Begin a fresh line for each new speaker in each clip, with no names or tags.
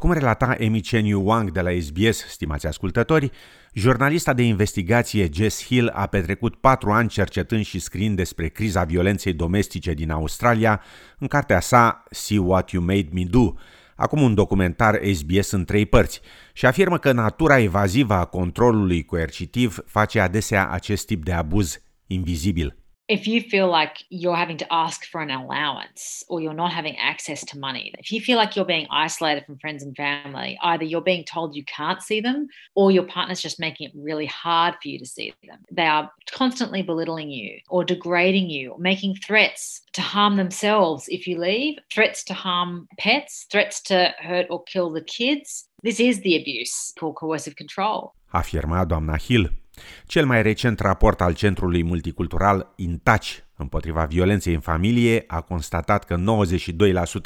cum relata Emi Chen Wang de la SBS, stimați ascultători, jurnalista de investigație Jess Hill a petrecut patru ani cercetând și scriind despre criza violenței domestice din Australia în cartea sa See What You Made Me Do, acum un documentar SBS în trei părți, și afirmă că natura evazivă a controlului coercitiv face adesea acest tip de abuz invizibil.
If you feel like you're having to ask for an allowance or you're not having access to money, if you feel like you're being isolated from friends and family, either you're being told you can't see them or your partner's just making it really hard for you to see them. They are constantly belittling you or degrading you making threats to harm themselves if you leave, threats to harm pets, threats to hurt or kill the kids. This is the abuse called coercive control.
Afirma doamna Hill. Cel mai recent raport al Centrului Multicultural Intaci împotriva violenței în familie a constatat că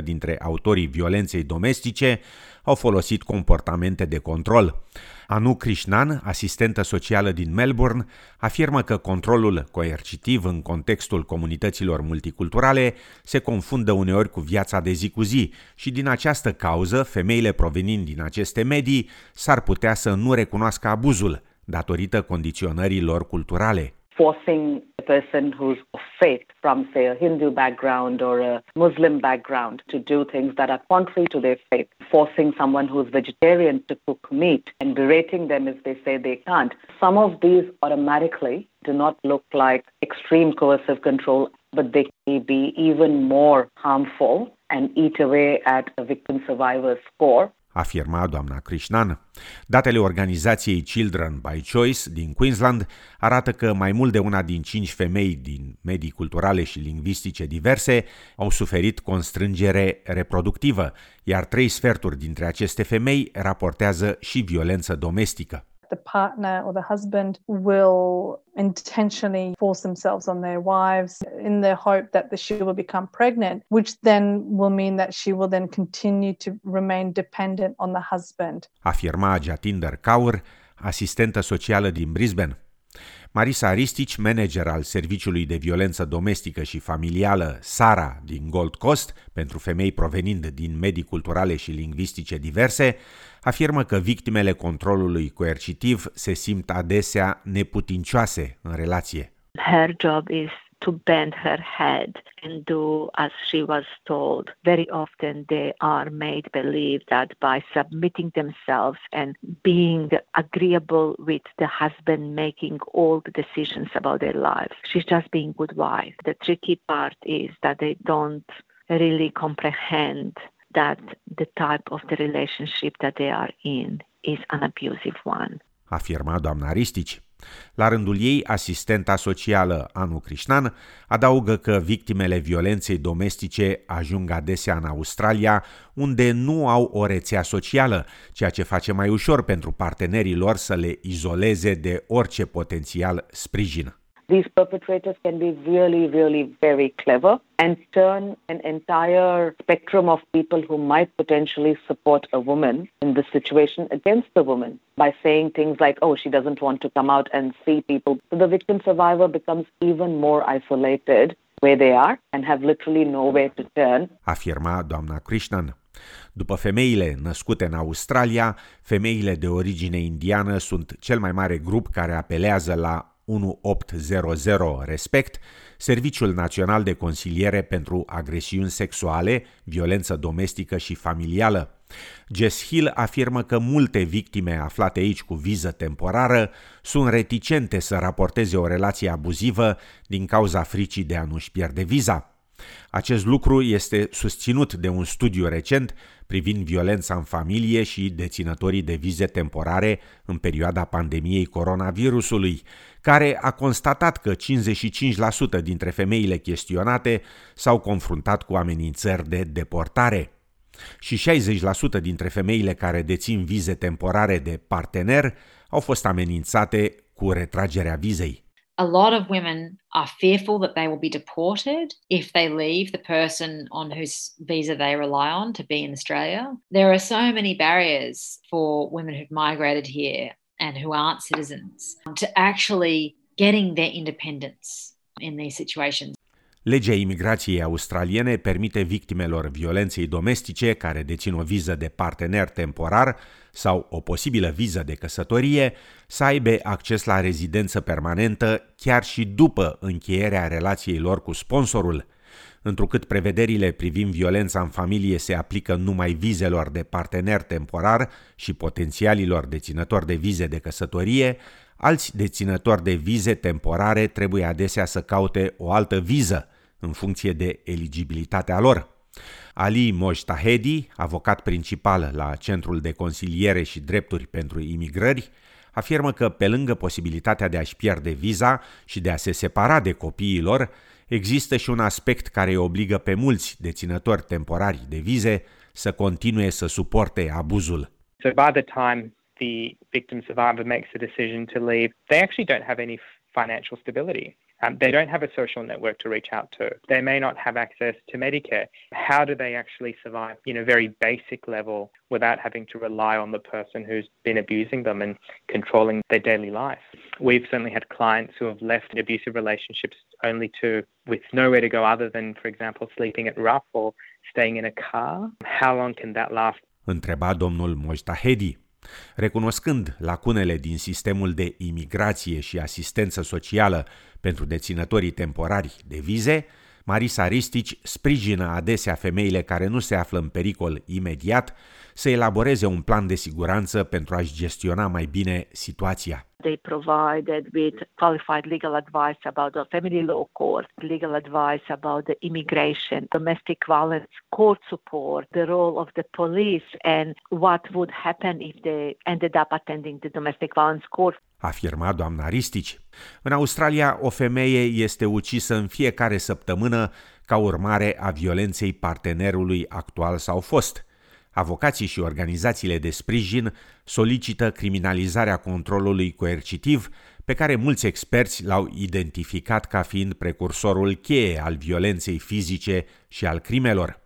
92% dintre autorii violenței domestice au folosit comportamente de control. Anu Krishnan, asistentă socială din Melbourne, afirmă că controlul coercitiv în contextul comunităților multiculturale se confundă uneori cu viața de zi cu zi și din această cauză femeile provenind din aceste medii s-ar putea să nu recunoască abuzul, datorită condiționărilor culturale.
Forcing a person who's of faith from, say, a Hindu background or a Muslim background to do things that are contrary to their faith, forcing someone who's vegetarian to cook meat and berating them if they say they can't. Some of these automatically do not look like extreme coercive control, but they may be even more harmful and eat away at a victim survivor's score
afirma doamna Krishnan. Datele organizației Children by Choice din Queensland arată că mai mult de una din cinci femei din medii culturale și lingvistice diverse au suferit constrângere reproductivă, iar trei sferturi dintre aceste femei raportează și violență domestică.
The partner or the husband will intentionally force themselves on their wives in the hope that the she will become pregnant, which then will mean that she will then continue to remain dependent on the husband.
Afirma Jatinder Kaur, asistentă socială din Brisbane. Marisa Aristici, manager al Serviciului de Violență Domestică și Familială Sara din Gold Coast, pentru femei provenind din medii culturale și lingvistice diverse, afirmă că victimele controlului coercitiv se simt adesea neputincioase în relație.
Her job is to bend her head and do as she was told. Very often they are made believe that by submitting themselves and being agreeable with the husband making all the decisions about their lives, she's just being good wife. The tricky part is that they don't really comprehend that the type of the relationship that they are in is an abusive one.
Afirma doamna Ristici. La rândul ei, asistenta socială Anu Krishnan adaugă că victimele violenței domestice ajung adesea în Australia, unde nu au o rețea socială, ceea ce face mai ușor pentru partenerii lor să le izoleze de orice potențial sprijin.
These perpetrators can be really, really very clever and turn an entire spectrum of people who might potentially support a woman in this situation against the woman by saying things like, oh, she doesn't want to come out and see people. So the victim survivor becomes even more isolated where they are and have literally nowhere to turn.
Afirma doamna Krishnan. După femeile născute în Australia, femeile de origine indiană sunt cel mai mare grup care apelează la 1800 Respect, Serviciul Național de Consiliere pentru Agresiuni Sexuale, Violență Domestică și Familială. Jess Hill afirmă că multe victime aflate aici cu viză temporară sunt reticente să raporteze o relație abuzivă din cauza fricii de a nu-și pierde viza. Acest lucru este susținut de un studiu recent privind violența în familie și deținătorii de vize temporare în perioada pandemiei coronavirusului, care a constatat că 55% dintre femeile chestionate s-au confruntat cu amenințări de deportare și 60% dintre femeile care dețin vize temporare de partener au fost amenințate cu retragerea vizei.
A lot of women are fearful that they will be deported if they leave the person on whose visa they rely on to be in Australia. There are so many barriers for women who've migrated here and who aren't citizens to actually getting their independence in these situations.
Legea imigrației australiene permite victimelor violenței domestice care dețin o viză de partener temporar sau o posibilă viză de căsătorie să aibă acces la rezidență permanentă chiar și după încheierea relației lor cu sponsorul, întrucât prevederile privind violența în familie se aplică numai vizelor de partener temporar și potențialilor deținători de vize de căsătorie, alți deținători de vize temporare trebuie adesea să caute o altă viză în funcție de eligibilitatea lor. Ali Mojtahedi, avocat principal la Centrul de Consiliere și Drepturi pentru Imigrări, afirmă că pe lângă posibilitatea de a-și pierde viza și de a se separa de copiii lor, există și un aspect care îi obligă pe mulți deținători temporari de vize să continue să suporte abuzul.
So by the time the victim survivor makes a decision to leave, they actually don't have any financial stability. Um, they don't have a social network to reach out to. They may not have access to Medicare. How do they actually survive, you know, very basic level without having to rely on the person who's been abusing them and controlling their daily life? We've certainly had clients who have left abusive relationships only to, with nowhere to go other than, for example, sleeping at rough or staying in a car. How long can that last?
Întreba domnul. Recunoscând lacunele din sistemul de imigrație și asistență socială pentru deținătorii temporari de vize, Marisa Ristici sprijină adesea femeile care nu se află în pericol imediat să elaboreze un plan de siguranță pentru a-și gestiona mai bine situația.
They provided with qualified legal advice about the family law court, legal advice about the immigration, domestic violence, court support, the role of the police, and what would happen if they ended up attending the domestic violence court.
Afirma doamna Ristici. În Australia, o femeie este ucisă în fiecare săptămână ca urmare a violenței partenerului actual sau fost – Avocații și organizațiile de sprijin solicită criminalizarea controlului coercitiv, pe care mulți experți l-au identificat ca fiind precursorul cheie al violenței fizice și al crimelor.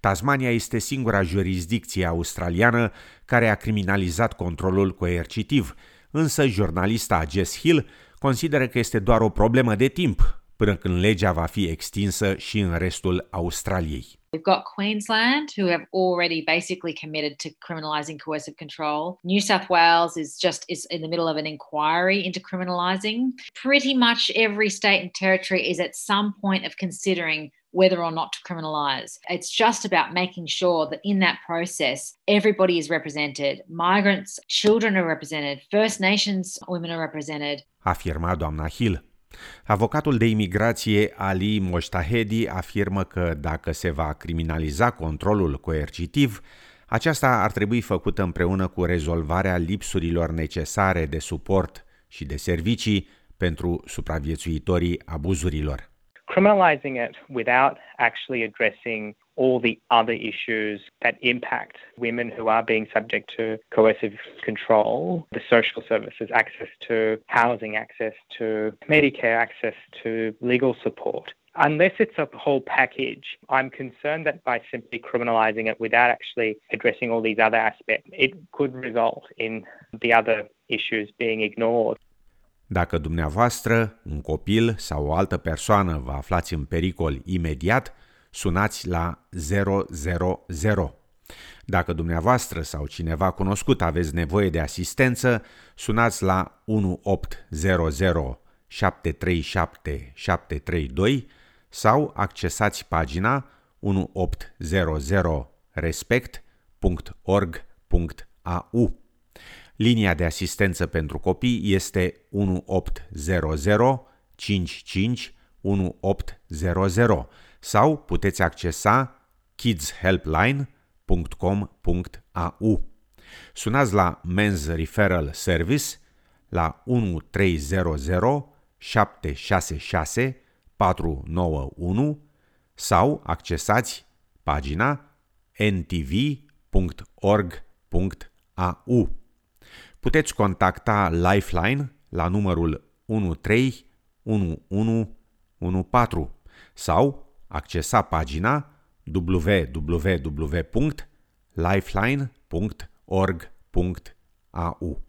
Tasmania este singura jurisdicție australiană care a criminalizat controlul coercitiv, însă jurnalista Jess Hill consideră că este doar o problemă de timp până când legea va fi extinsă și în restul Australiei.
We've got Queensland, who have already basically committed to criminalising coercive control. New South Wales is just is in the middle of an inquiry into criminalising. Pretty much every state and territory is at some point of considering whether or not to criminalise. It's just about making sure that in that process, everybody is represented. Migrants, children are represented. First Nations women are represented.
Afirma doamna Hill. Avocatul de imigrație Ali Moștahedi afirmă că dacă se va criminaliza controlul coercitiv, aceasta ar trebui făcută împreună cu rezolvarea lipsurilor necesare de suport și de servicii pentru supraviețuitorii abuzurilor.
criminalizing it without actually addressing all the other issues that impact women who are being subject to coercive control the social services, access to housing, access to Medicare, access to legal support. Unless it's a whole package, I'm concerned that by simply criminalizing it without actually addressing all these other aspects, it could result in the other issues being ignored.
Dacă dumneavoastră, un copil sau o altă persoană vă aflați în pericol imediat, sunați la 000. Dacă dumneavoastră sau cineva cunoscut aveți nevoie de asistență, sunați la 1800 737 732 sau accesați pagina 1800 respect.org.au. Linia de asistență pentru copii este 1800 55 1800 sau puteți accesa kidshelpline.com.au. Sunați la Men's Referral Service la 1300 766 491 sau accesați pagina ntv.org.au. Puteți contacta Lifeline la numărul 131114 sau accesa pagina www.lifeline.org.au.